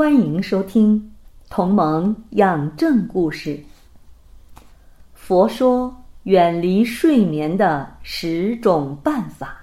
欢迎收听《同盟养正故事》。佛说远离睡眠的十种办法。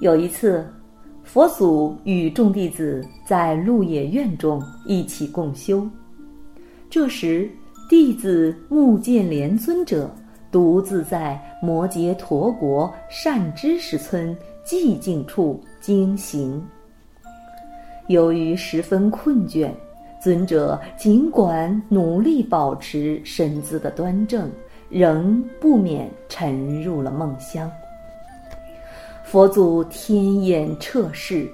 有一次，佛祖与众弟子在鹿野苑中一起共修。这时，弟子目犍连尊者独自在摩羯陀国善知识村寂静处经行。由于十分困倦，尊者尽管努力保持身姿的端正，仍不免沉入了梦乡。佛祖天眼彻视，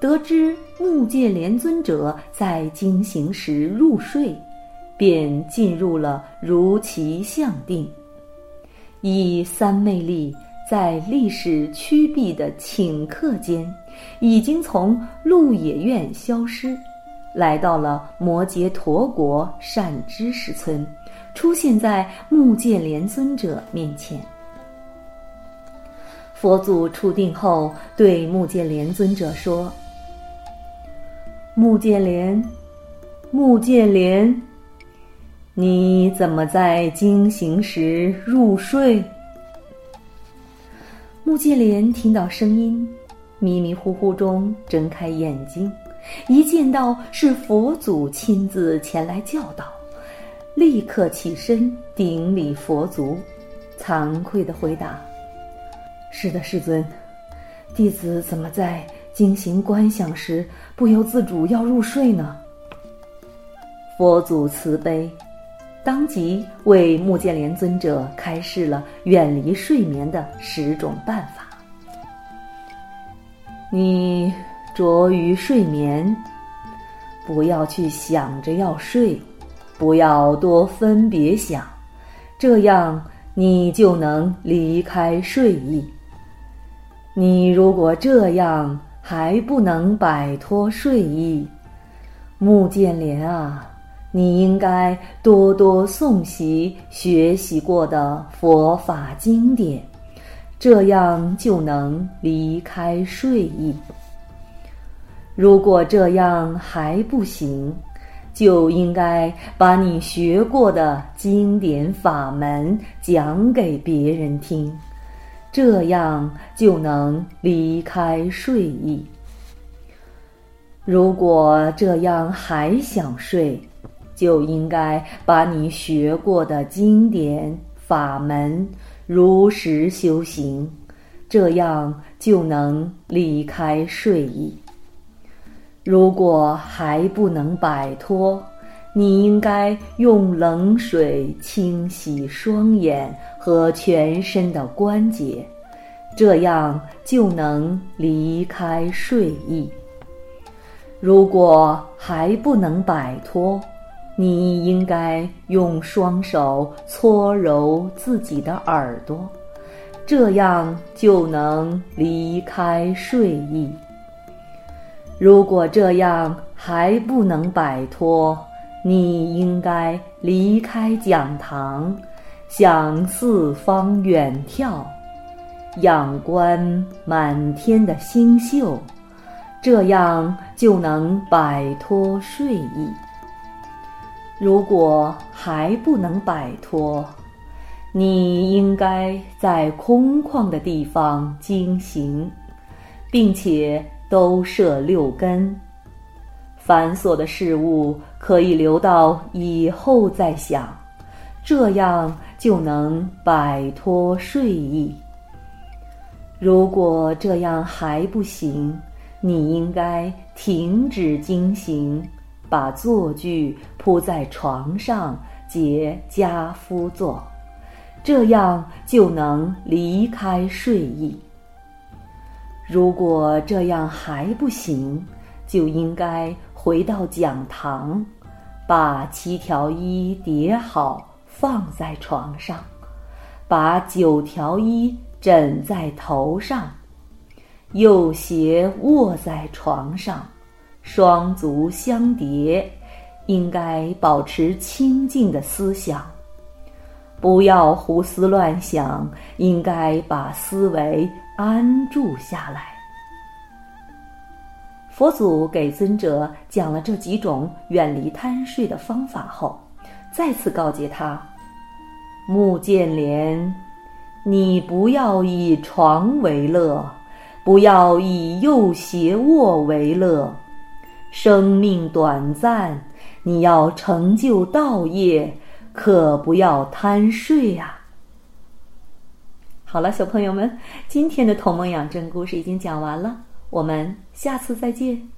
得知目犍连尊者在经行时入睡，便进入了如其相定，以三昧力。在历史曲壁的顷刻间，已经从鹿野苑消失，来到了摩羯陀国善知识村，出现在目犍连尊者面前。佛祖出定后，对目犍连尊者说：“目犍连，目犍连，你怎么在经行时入睡？”目犍连听到声音，迷迷糊糊中睁开眼睛，一见到是佛祖亲自前来教导，立刻起身顶礼佛足，惭愧的回答：“是的，世尊，弟子怎么在经行观想时不由自主要入睡呢？”佛祖慈悲。当即为目犍连尊者开示了远离睡眠的十种办法。你着于睡眠，不要去想着要睡，不要多分别想，这样你就能离开睡意。你如果这样还不能摆脱睡意，目犍连啊！你应该多多诵习学习过的佛法经典，这样就能离开睡意。如果这样还不行，就应该把你学过的经典法门讲给别人听，这样就能离开睡意。如果这样还想睡，就应该把你学过的经典法门如实修行，这样就能离开睡意。如果还不能摆脱，你应该用冷水清洗双眼和全身的关节，这样就能离开睡意。如果还不能摆脱，你应该用双手搓揉自己的耳朵，这样就能离开睡意。如果这样还不能摆脱，你应该离开讲堂，向四方远眺，仰观满天的星宿，这样就能摆脱睡意。如果还不能摆脱，你应该在空旷的地方经行，并且都设六根。繁琐的事物可以留到以后再想，这样就能摆脱睡意。如果这样还不行，你应该停止经行。把坐具铺在床上，结家夫坐，这样就能离开睡意。如果这样还不行，就应该回到讲堂，把七条衣叠好放在床上，把九条衣枕在头上，右鞋卧在床上，双足相叠，应该保持清静的思想。不要胡思乱想，应该把思维安住下来。佛祖给尊者讲了这几种远离贪睡的方法后，再次告诫他：“穆建连，你不要以床为乐，不要以右斜卧为乐。生命短暂，你要成就道业。”可不要贪睡呀！好了，小朋友们，今天的童梦养正故事已经讲完了，我们下次再见。